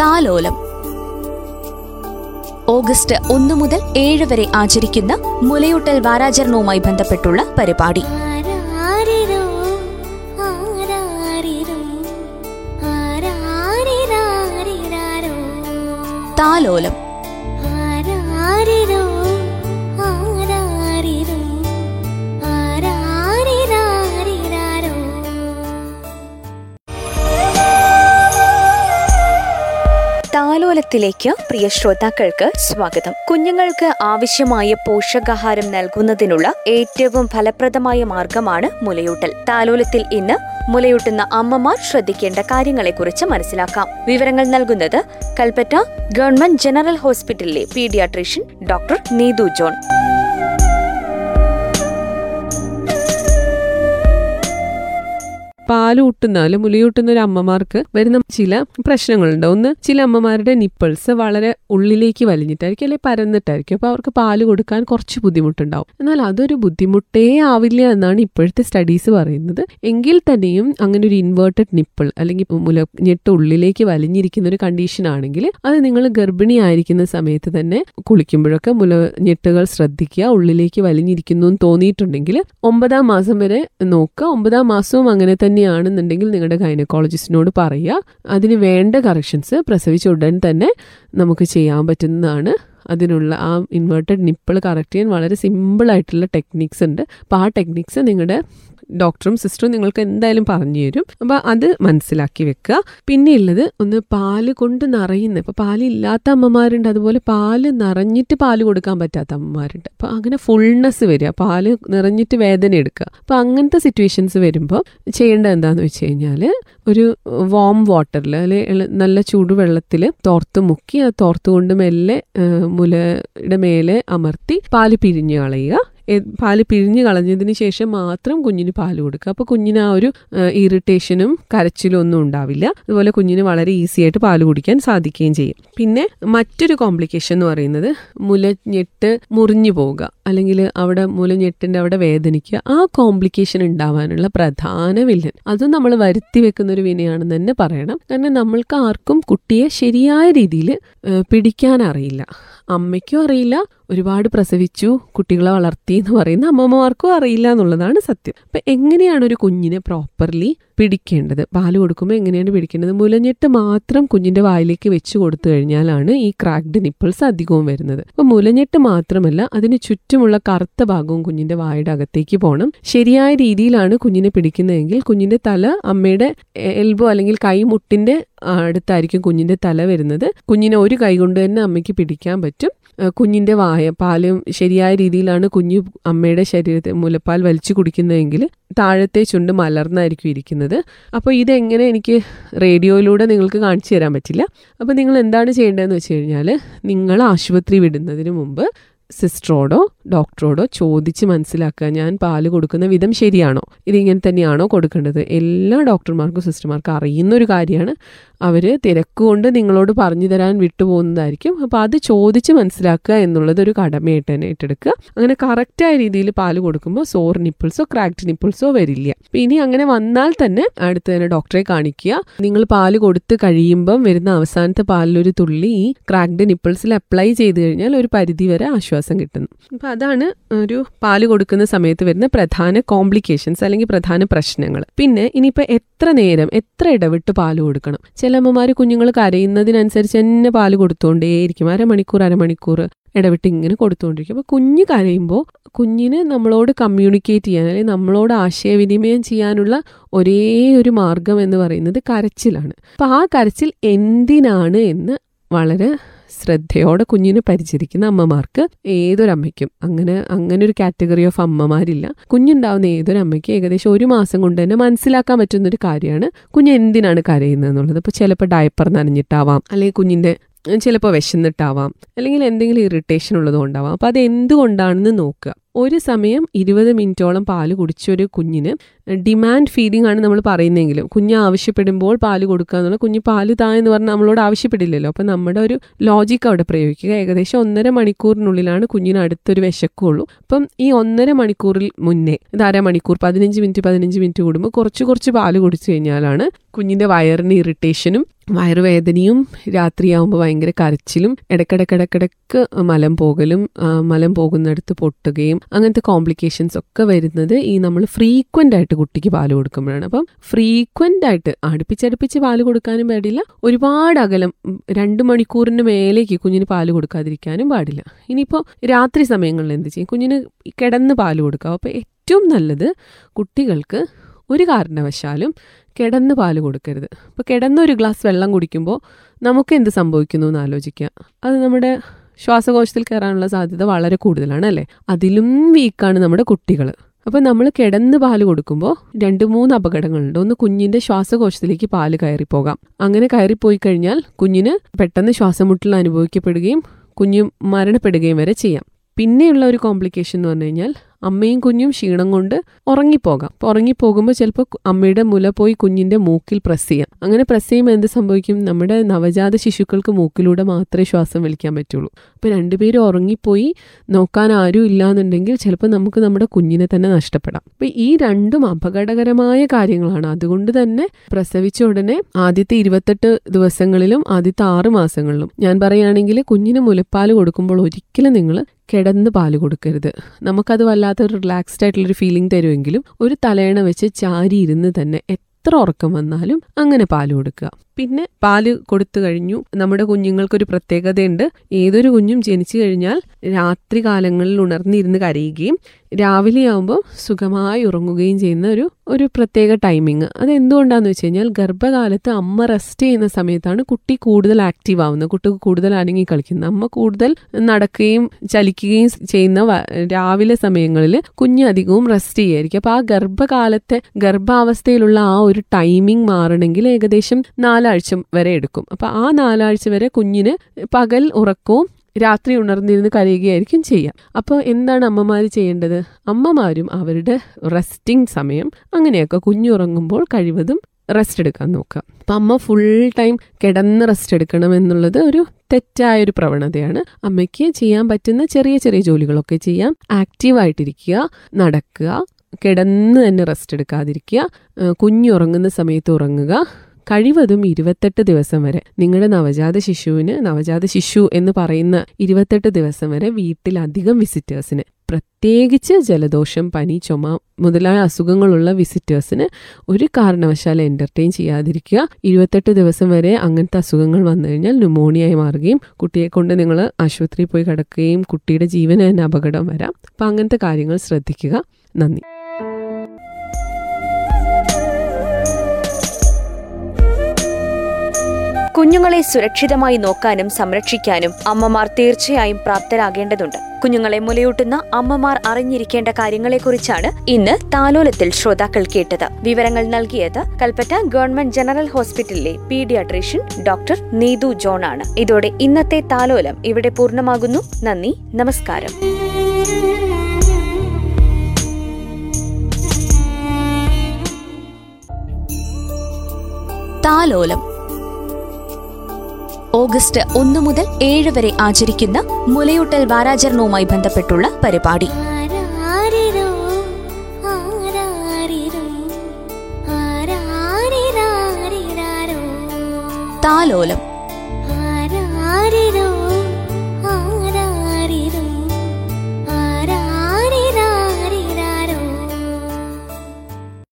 താലോലം. ഓഗസ്റ്റ് ഒന്ന് മുതൽ ഏഴ് വരെ ആചരിക്കുന്ന മുലയൂട്ടൽ വാരാചരണവുമായി ബന്ധപ്പെട്ടുള്ള പരിപാടി. താലോലം. താലോലത്തിലേക്ക് പ്രിയ ശ്രോതാക്കൾക്ക് സ്വാഗതം. കുഞ്ഞുങ്ങൾക്ക് ആവശ്യമായ പോഷകാഹാരം നൽകുന്നതിനുള്ള ഏറ്റവും ഫലപ്രദമായ മാർഗമാണ് മുലയൂട്ടൽ. താലോലത്തിൽ ഇന്ന് മുലയൂട്ടുന്ന അമ്മമാർ ശ്രദ്ധിക്കേണ്ട കാര്യങ്ങളെക്കുറിച്ച് മനസ്സിലാക്കാം. വിവരങ്ങൾ നൽകുന്നത് കൽപ്പറ്റ ഗവൺമെന്റ് ജനറൽ ഹോസ്പിറ്റലിലെ പീഡിയാട്രീഷ്യൻ ഡോക്ടർ നീതു ജോൺ. പാൽ ഊട്ടുന്ന അല്ലെ മുലയൂട്ടുന്ന ഒരു അമ്മമാർക്ക് വരുന്ന ചില പ്രശ്നങ്ങളുണ്ട്. ഒന്ന് ചില അമ്മമാരുടെ നിപ്പിൾസ് വളരെ ഉള്ളിലേക്ക് വലിഞ്ഞിട്ടായിരിക്കും അല്ലെങ്കിൽ പരന്നിട്ടായിരിക്കും. അപ്പോൾ അവർക്ക് പാൽ കൊടുക്കാൻ കുറച്ച് ബുദ്ധിമുട്ടുണ്ടാവും. എന്നാൽ അതൊരു ബുദ്ധിമുട്ടേ ആവില്ല എന്നാണ് ഇപ്പോഴത്തെ സ്റ്റഡീസ് പറയുന്നത്. എങ്കിൽ തന്നെയും അങ്ങനെ ഒരു ഇൻവേർട്ടഡ് നിപ്പിൾ അല്ലെങ്കിൽ മുല ഞെട്ട് ഉള്ളിലേക്ക് വലിഞ്ഞിരിക്കുന്ന ഒരു കണ്ടീഷൻ ആണെങ്കിൽ അത് നിങ്ങൾ ഗർഭിണി ആയിരിക്കുന്ന സമയത്ത് തന്നെ കുളിക്കുമ്പോഴൊക്കെ മുല ഞെട്ടുകൾ ശ്രദ്ധിക്കുക. ഉള്ളിലേക്ക് വലിഞ്ഞിരിക്കുന്നു എന്ന് തോന്നിയിട്ടുണ്ടെങ്കിൽ ഒമ്പതാം മാസം വരെ നോക്കുക. ഒമ്പതാം മാസവും അങ്ങനെ തന്നെയാണെന്നുണ്ടെങ്കിൽ നിങ്ങളുടെ ഗൈനക്കോളജിസ്റ്റിനോട് പറയുക. അതിന് വേണ്ട കറക്ഷൻസ് പ്രസവിച്ച ഉടൻ തന്നെ നമുക്ക് ചെയ്യാൻ പറ്റുന്നതാണ്. അതിനുള്ള ആ ഇൻവേർട്ടഡ് നിപ്പിൾ കറക്റ്റ് ചെയ്യാൻ വളരെ സിമ്പിൾ ആയിട്ടുള്ള ടെക്നിക്സ് ഉണ്ട്. അപ്പോൾ ആ ടെക്നിക്സ് നിങ്ങളുടെ ഡോക്ടറും സിസ്റ്ററും നിങ്ങൾക്ക് എന്തായാലും പറഞ്ഞു തരും. അപ്പോൾ അത് മനസ്സിലാക്കി വെക്കുക. പിന്നെ ഉള്ളത് ഒന്ന് പാൽ കൊണ്ട് നിറയുന്ന ഇപ്പോൾ പാൽ ഇല്ലാത്ത അമ്മമാരുണ്ട്. അതുപോലെ പാൽ നിറഞ്ഞിട്ട് പാൽ കൊടുക്കാൻ പറ്റാത്ത അമ്മമാരുണ്ട്. അപ്പോൾ അങ്ങനെ ഫുൾനെസ് വരിക പാൽ നിറഞ്ഞിട്ട് വേദന എടുക്കുക. അപ്പോൾ അങ്ങനത്തെ സിറ്റുവേഷൻസ് വരുമ്പോൾ ചെയ്യേണ്ടത് എന്താണെന്ന് വെച്ച് കഴിഞ്ഞാൽ ഒരു വാം വാട്ടറിൽ അല്ലെങ്കിൽ നല്ല ചൂടുവെള്ളത്തിൽ തോർത്ത് മുക്കി ആ തോർത്ത് കൊണ്ട് മെല്ലെ മുലയുടെ മേലെ അമർത്തി പാൽ പിരിഞ്ഞു കളയുക. പാൽ പിഴിഞ്ഞ് കളഞ്ഞതിന് ശേഷം മാത്രം കുഞ്ഞിന് പാൽ കൊടുക്കുക. അപ്പോൾ കുഞ്ഞിന് ആ ഒരു ഇറിറ്റേഷനും കരച്ചിലും ഒന്നും ഉണ്ടാവില്ല. അതുപോലെ കുഞ്ഞിന് വളരെ ഈസി ആയിട്ട് പാൽ കുടിക്കാൻ സാധിക്കുകയും ചെയ്യും. പിന്നെ മറ്റൊരു കോംപ്ലിക്കേഷൻ എന്ന് പറയുന്നത് മുലഞ്ഞെട്ട് മുറിഞ്ഞു പോവുക. അല്ലെങ്കിൽ അവിടെ മുലഞ്ഞെട്ടിന്റെ അവിടെ വേദനിക്കുക. ആ കോംപ്ലിക്കേഷൻ ഉണ്ടാവാനുള്ള പ്രധാന വില്ലൻ. അതും നമ്മൾ വരുത്തി വെക്കുന്ന ഒരു വിനയാണെന്ന് തന്നെ പറയണം. കാരണം നമ്മൾക്ക് ആർക്കും കുട്ടിയെ ശരിയായ രീതിയിൽ പിടിക്കാൻ അറിയില്ല. അമ്മയ്ക്കും അറിയില്ല. ഒരുപാട് പ്രസവിച്ചു കുട്ടികളെ വളർത്തി എന്ന് പറയുന്ന അമ്മമാർക്കും അറിയില്ല എന്നുള്ളതാണ് സത്യം. അപ്പൊ എങ്ങനെയാണ് ഒരു കുഞ്ഞിനെ പ്രോപ്പർലി പിടിക്കേണ്ടത്? പാൽ കൊടുക്കുമ്പോൾ എങ്ങനെയാണ് പിടിക്കേണ്ടത്? മുലഞ്ഞിട്ട് മാത്രം കുഞ്ഞിന്റെ വായിലേക്ക് വെച്ച് കൊടുത്തു കഴിഞ്ഞാലാണ് ഈ ക്രാക്ഡ് നിപ്പിൾസ് അധികവും വരുന്നത്. അപ്പൊ മുലഞ്ഞിട്ട് മാത്രമല്ല അതിന് ചുറ്റുമുള്ള കറുത്ത ഭാഗവും കുഞ്ഞിന്റെ വായുടെ അകത്തേക്ക് പോകണം ശരിയായ രീതിയിലാണ് കുഞ്ഞിനെ പിടിക്കുന്നതെങ്കിൽ കുഞ്ഞിന്റെ തല അമ്മയുടെ എൽബോ അല്ലെങ്കിൽ കൈമുട്ടിന്റെ അടുത്തായിരിക്കും കുഞ്ഞിന്റെ തല വരുന്നത്. കുഞ്ഞിനെ ഒരു കൈ കൊണ്ട് തന്നെ അമ്മയ്ക്ക് പിടിക്കാൻ പറ്റും. ഏഹ് കുഞ്ഞിന്റെ വായ പാലും ശരിയായ രീതിയിലാണ് കുഞ്ഞ് അമ്മയുടെ ശരീരത്തെ മുലപ്പാൽ വലിച്ചു കുടിക്കുന്നതെങ്കിൽ താഴത്തെ ചുണ്ട് മലർന്നായിരിക്കും ഇരിക്കുന്നത്. അപ്പോൾ ഇതെങ്ങനെ എനിക്ക് റേഡിയോയിലൂടെ നിങ്ങൾക്ക് കാണിച്ചു തരാൻ പറ്റില്ല. അപ്പോൾ നിങ്ങൾ എന്താണ് ചെയ്യേണ്ടതെന്ന് വെച്ച് കഴിഞ്ഞാൽ നിങ്ങൾ ആശുപത്രി വിടുന്നതിന് മുമ്പ് സിസ്റ്ററോടോ ഡോക്ടറോടോ ചോദിച്ച് മനസ്സിലാക്കുക ഞാൻ പാൽ കൊടുക്കുന്ന വിധം ശരിയാണോ? ഇതിങ്ങനെ തന്നെയാണോ കൊടുക്കേണ്ടത്? എല്ലാ ഡോക്ടർമാർക്കും സിസ്റ്റർമാർക്കും അറിയുന്ന ഒരു കാര്യമാണ്. അവർ തിരക്കുകൊണ്ട് നിങ്ങളോട് പറഞ്ഞു തരാൻ വിട്ടുപോകുന്നതായിരിക്കും. അപ്പോൾ അത് ചോദിച്ച് മനസ്സിലാക്കുക എന്നുള്ളത് ഒരു കടമയായിട്ട് തന്നെ ഏറ്റെടുക്കുക. അങ്ങനെ കറക്റ്റായ രീതിയിൽ പാൽ കൊടുക്കുമ്പോൾ സോർ നിപ്പിൾസോ ക്രാക്ഡ് നിപ്പിൾസോ വരില്ല. ഇനി അങ്ങനെ വന്നാൽ തന്നെ അടുത്ത് തന്നെ ഡോക്ടറെ കാണിക്കുക. നിങ്ങൾ പാൽ കൊടുത്ത് കഴിയുമ്പം വരുന്ന അവസാനത്തെ പാലിലൊരു തുള്ളി ഈ ക്രാക്ഡ് നിപ്പിൾസിൽ അപ്ലൈ ചെയ്ത് കഴിഞ്ഞാൽ ഒരു പരിധി വരെ ആശ്വാസം കിട്ടുന്നു. അപ്പം അതാണ് ഒരു പാൽ കൊടുക്കുന്ന സമയത്ത് വരുന്ന പ്രധാന കോംപ്ലിക്കേഷൻസ് അല്ലെങ്കിൽ പ്രധാന പ്രശ്നങ്ങൾ. പിന്നെ ഇനിയിപ്പോൾ എത്ര നേരം എത്ര ഇടവിട്ട് പാൽ കൊടുക്കണം? ചില അമ്മമാർ കുഞ്ഞുങ്ങൾ കരയുന്നതിനനുസരിച്ച് തന്നെ പാൽ കൊടുത്തുകൊണ്ടേയിരിക്കും അരമണിക്കൂർ അരമണിക്കൂർ ഇടവിട്ട് ഇങ്ങനെ കൊടുത്തുകൊണ്ടിരിക്കും അപ്പോൾ കുഞ്ഞ് കരയുമ്പോൾ കുഞ്ഞിന് നമ്മളോട് കമ്മ്യൂണിക്കേറ്റ് ചെയ്യാൻ അല്ലെങ്കിൽ നമ്മളോട് ആശയവിനിമയം ചെയ്യാനുള്ള ഒരേ ഒരു മാർഗം എന്ന് പറയുന്നത് കരച്ചിലാണ്. അപ്പോൾ ആ കരച്ചിൽ എന്തിനാണ് എന്ന് വളരെ ശ്രദ്ധയോടെ കുഞ്ഞിനെ പരിചരിക്കുന്ന അമ്മമാർക്ക് ഏതൊരമ്മയ്ക്കും അങ്ങനെ അങ്ങനെ ഒരു കാറ്റഗറി ഓഫ് അമ്മമാരില്ല. കുഞ്ഞുണ്ടാവുന്ന ഏതൊരമ്മയ്ക്കും ഏകദേശം ഒരു മാസം കൊണ്ട് തന്നെ മനസ്സിലാക്കാൻ പറ്റുന്ന ഒരു കാര്യമാണ് കുഞ്ഞ് എന്തിനാണ് കരയുന്നത് എന്നുള്ളത്. ഇപ്പോൾ ചിലപ്പോൾ ഡയപ്പർ നനഞ്ഞിട്ടാവാം അല്ലെങ്കിൽ കുഞ്ഞിന്റെ ചിലപ്പോൾ വിശന്നിട്ടാവാം അല്ലെങ്കിൽ എന്തെങ്കിലും ഇറിറ്റേഷൻ ഉള്ളതുകൊണ്ടാവാം. അപ്പോൾ അത് എന്തുകൊണ്ടാണെന്ന് നോക്കുക. ഒരു സമയം ഇരുപത് മിനിറ്റോളം പാൽ കുടിച്ചൊരു കുഞ്ഞിന് ഡിമാൻഡ് ഫീഡിംഗ് ആണ് നമ്മൾ പറയുന്നതെങ്കിലും കുഞ്ഞ് ആവശ്യപ്പെടുമ്പോൾ പാൽ കൊടുക്കുക എന്നുള്ള കുഞ്ഞ് പാൽ താ എന്ന് പറഞ്ഞാൽ നമ്മളോട് ആവശ്യപ്പെടില്ലല്ലോ. അപ്പം നമ്മുടെ ഒരു ലോജിക്ക് അവിടെ പ്രയോഗിക്കുക. ഏകദേശം ഒന്നര മണിക്കൂറിനുള്ളിലാണ് കുഞ്ഞിന് അടുത്തൊരു വിശക്കുള്ളൂ. അപ്പം ഈ ഒന്നര മണിക്കൂറിൽ മുന്നേ ഇത് അര മണിക്കൂർ പതിനഞ്ച് മിനിറ്റ് പതിനഞ്ച് മിനിറ്റ് കൂടുമ്പോൾ കുറച്ച് കുറച്ച് പാൽ കുടിച്ചു കഴിഞ്ഞാലാണ് കുഞ്ഞിന്റെ വയറിന് ഇറിറ്റേഷനും വയറുവേദനയും രാത്രിയാവുമ്പോൾ ഭയങ്കര കരച്ചിലും ഇടക്കിടക്കിടക്കിടക്ക് മലം പോകലും മലം പോകുന്നിടത്ത് പൊട്ടുകയും അങ്ങനത്തെ കോംപ്ലിക്കേഷൻസ് ഒക്കെ വരുന്നത് ഈ നമ്മൾ ഫ്രീക്വന്റ് ആയിട്ട് കുട്ടിക്ക് പാൽ കൊടുക്കുമ്പോഴാണ്. അപ്പം ഫ്രീക്വന്റ് ആയിട്ട് അടുപ്പിച്ചടുപ്പിച്ച് പാൽ കൊടുക്കാനും പാടില്ല. ഒരുപാട് അകലം രണ്ട് മണിക്കൂറിന് മേലേക്ക് കുഞ്ഞിന് പാൽ കൊടുക്കാതിരിക്കാനും പാടില്ല. ഇനിയിപ്പോൾ രാത്രി സമയങ്ങളിൽ എന്ത് ചെയ്യും? കുഞ്ഞിന് കിടന്ന് പാൽ കൊടുക്കാം അപ്പോൾ ഏറ്റവും നല്ലത് കുട്ടികൾക്ക് ഒരു കാരണവശാലും കിടന്ന് പാൽ കൊടുക്കരുത്. അപ്പോൾ കിടന്ന് ഒരു ഗ്ലാസ് വെള്ളം കുടിക്കുമ്പോൾ നമുക്ക് എന്ത് സംഭവിക്കുന്നു എന്ന് ആലോചിക്കുക. അത് നമ്മുടെ ശ്വാസകോശത്തിൽ കയറാനുള്ള സാധ്യത വളരെ കൂടുതലാണ് അല്ലേ? അതിലും വീക്കാണ് നമ്മുടെ കുട്ടികൾ അപ്പോൾ നമ്മൾ കിടന്ന് പാൽ കൊടുക്കുമ്പോൾ രണ്ട് മൂന്ന് അപകടങ്ങളുണ്ട്. ഒന്ന് കുഞ്ഞിന്റെ ശ്വാസകോശത്തിലേക്ക് പാൽ കയറിപ്പോകാം അങ്ങനെ കയറിപ്പോയി കഴിഞ്ഞാൽ കുഞ്ഞിന് പെട്ടെന്ന് ശ്വാസമുട്ടൽ അനുഭവിക്കപ്പെടുകയും കുഞ്ഞ് മരണപ്പെടുകയും വരെ ചെയ്യാം. പിന്നെയുള്ള ഒരു കോംപ്ലിക്കേഷൻ എന്ന് പറഞ്ഞു കഴിഞ്ഞാൽ അമ്മയും കുഞ്ഞും ക്ഷീണം കൊണ്ട് ഉറങ്ങിപ്പോകാം. അപ്പോൾ ഉറങ്ങിപ്പോകുമ്പോൾ ചിലപ്പോൾ അമ്മയുടെ മുല പോയി കുഞ്ഞിന്റെ മൂക്കിൽ പ്രസ് ചെയ്യാം. അങ്ങനെ പ്രസ് ചെയ്യുമ്പോൾ എന്ത് സംഭവിക്കും? നമ്മുടെ നവജാത ശിശുക്കൾക്ക് മൂക്കിലൂടെ മാത്രമേ ശ്വാസം വലിക്കാൻ പറ്റുള്ളൂ. അപ്പോൾ രണ്ടുപേരും ഉറങ്ങിപ്പോയി നോക്കാൻ ആരും ഇല്ലാന്നുണ്ടെങ്കിൽ ചിലപ്പോൾ നമുക്ക് നമ്മുടെ കുഞ്ഞിനെ തന്നെ നഷ്ടപ്പെടാം. അപ്പോൾ ഈ രണ്ടും അപകടകരമായ കാര്യങ്ങളാണ്. അതുകൊണ്ട് തന്നെ പ്രസവിച്ച ഉടനെ ആദ്യത്തെ ഇരുപത്തെട്ട് ദിവസങ്ങളിലും ആദ്യത്തെ ആറ് മാസങ്ങളിലും ഞാൻ പറയുകയാണെങ്കിൽ കുഞ്ഞിന് മുലപ്പാൽ കൊടുക്കുമ്പോൾ ഒരിക്കലും നിങ്ങൾ കിടന്ന് പാൽ കൊടുക്കരുത്. നമുക്കത് വല്ലാത്തൊരു റിലാക്സ്ഡ് ആയിട്ടുള്ള ഒരു ഫീലിംഗ് തരുമെങ്കിലും ഒരു തലയണ വെച്ച് ചാരി ഇരുന്ന് തന്നെ എത്ര ഉറക്കം വന്നാലും അങ്ങനെ പാൽ കൊടുക്കുക. പിന്നെ പാൽ കൊടുത്തു കഴിഞ്ഞു. നമ്മുടെ കുഞ്ഞുങ്ങൾക്കൊരു പ്രത്യേകതയുണ്ട്. ഏതൊരു കുഞ്ഞും ജനിച്ചു കഴിഞ്ഞാൽ രാത്രി കാലങ്ങളിൽ ഉണർന്നിരുന്ന് കരയുകയും രാവിലെ ആകുമ്പോൾ സുഖമായി ഉറങ്ങുകയും ചെയ്യുന്ന ഒരു ഒരു പ്രത്യേക ടൈമിങ് അത് എന്തുകൊണ്ടാന്ന് വെച്ച് കഴിഞ്ഞാൽ ഗർഭകാലത്ത് അമ്മ റെസ്റ്റ് ചെയ്യുന്ന സമയത്താണ് കുട്ടി കൂടുതൽ ആക്റ്റീവ് ആവുന്നത്. കുട്ടിക്ക് കൂടുതൽ അനങ്ങി കളിക്കുന്നത്. അമ്മ കൂടുതൽ നടക്കുകയും ചലിക്കുകയും ചെയ്യുന്ന രാവിലെ സമയങ്ങളിൽ കുഞ്ഞ് അധികവും റെസ്റ്റ് ചെയ്യായിരിക്കും അപ്പോൾ ആ ഗർഭകാലത്തെ ഗർഭാവസ്ഥയിലുള്ള ആ ഒരു ടൈമിംഗ് മാറണമെങ്കിൽ ഏകദേശം നാലാഴ്ച വരെ എടുക്കും. അപ്പോൾ ആ നാലാഴ്ച വരെ കുഞ്ഞിന് പകൽ ഉറക്കവും രാത്രി ഉണർന്നിരുന്ന് കരയുകയായിരിക്കും ചെയ്യാം. അപ്പോൾ എന്താണ് അമ്മമാർ ചെയ്യേണ്ടത്? അമ്മമാരും അവരുടെ റെസ്റ്റിംഗ് സമയം അങ്ങനെയൊക്കെ കുഞ്ഞുറങ്ങുമ്പോൾ കഴിവതും റെസ്റ്റ് എടുക്കാൻ നോക്കുക. അപ്പം അമ്മ ഫുൾ ടൈം കിടന്ന് റെസ്റ്റ് എടുക്കണം എന്നുള്ളത് ഒരു തെറ്റായ ഒരു പ്രവണതയാണ്. അമ്മയ്ക്ക് ചെയ്യാൻ പറ്റുന്ന ചെറിയ ചെറിയ ജോലികളൊക്കെ ചെയ്യാം. ആക്റ്റീവായിട്ടിരിക്കുക നടക്കുക കിടന്ന് തന്നെ റെസ്റ്റ് എടുക്കാതിരിക്കുക കുഞ്ഞുറങ്ങുന്ന സമയത്ത് ഉറങ്ങുക കഴിവതും ഇരുപത്തെട്ട് ദിവസം വരെ. നിങ്ങളുടെ നവജാത ശിശുവിന് നവജാത ശിശു എന്ന് പറയുന്ന ഇരുപത്തെട്ട് ദിവസം വരെ വീട്ടിലധികം വിസിറ്റേഴ്സിന് പ്രത്യേകിച്ച് ജലദോഷം പനി ചുമ മുതലായ അസുഖങ്ങളുള്ള വിസിറ്റേഴ്സിന് ഒരു കാരണവശാലും എന്റർടൈൻ ചെയ്യാതിരിക്കുക. ഇരുപത്തെട്ട് ദിവസം വരെ അങ്ങനത്തെ അസുഖങ്ങൾ വന്നു കഴിഞ്ഞാൽ ന്യൂമോണിയായി മാറുകയും കുട്ടിയെ കൊണ്ട് നിങ്ങൾ ആശുപത്രിയിൽ പോയി കിടക്കുകയും കുട്ടിയുടെ ജീവന് തന്നെ അപകടം വരാം. അപ്പം അങ്ങനത്തെ കാര്യങ്ങൾ ശ്രദ്ധിക്കുക. നന്ദി. കുഞ്ഞുങ്ങളെ സുരക്ഷിതമായി നോക്കാനും സംരക്ഷിക്കാനും അമ്മമാർ തീർച്ചയായും പ്രാപ്തരാകേണ്ടതുണ്ട്. കുഞ്ഞുങ്ങളെ മുലയൂട്ടുന്ന അമ്മമാർ അറിഞ്ഞിരിക്കേണ്ട കാര്യങ്ങളെക്കുറിച്ചാണ് ഇന്ന് താലോലത്തിൽ ശ്രോതാക്കൾ കേട്ടത്. വിവരങ്ങൾ നൽകിയത് കൽപ്പറ്റ ഗവൺമെന്റ് ജനറൽ ഹോസ്പിറ്റലിലെ പീഡിയാട്രീഷ്യൻ ഡോക്ടർ നീതു ജോൺ ആണ് ഇതോടെ ഇന്നത്തെ താലോലം ഇവിടെ പൂർണമാകുന്നു. നന്ദി നമസ്കാരം. താലോലം ഓഗസ്റ്റ് ഒന്ന് മുതൽ ഏഴ് വരെ ആചരിക്കുന്ന മുലയൂട്ടൽ വാരാചരണവുമായി ബന്ധപ്പെട്ടുള്ള പരിപാടി. താലോലം.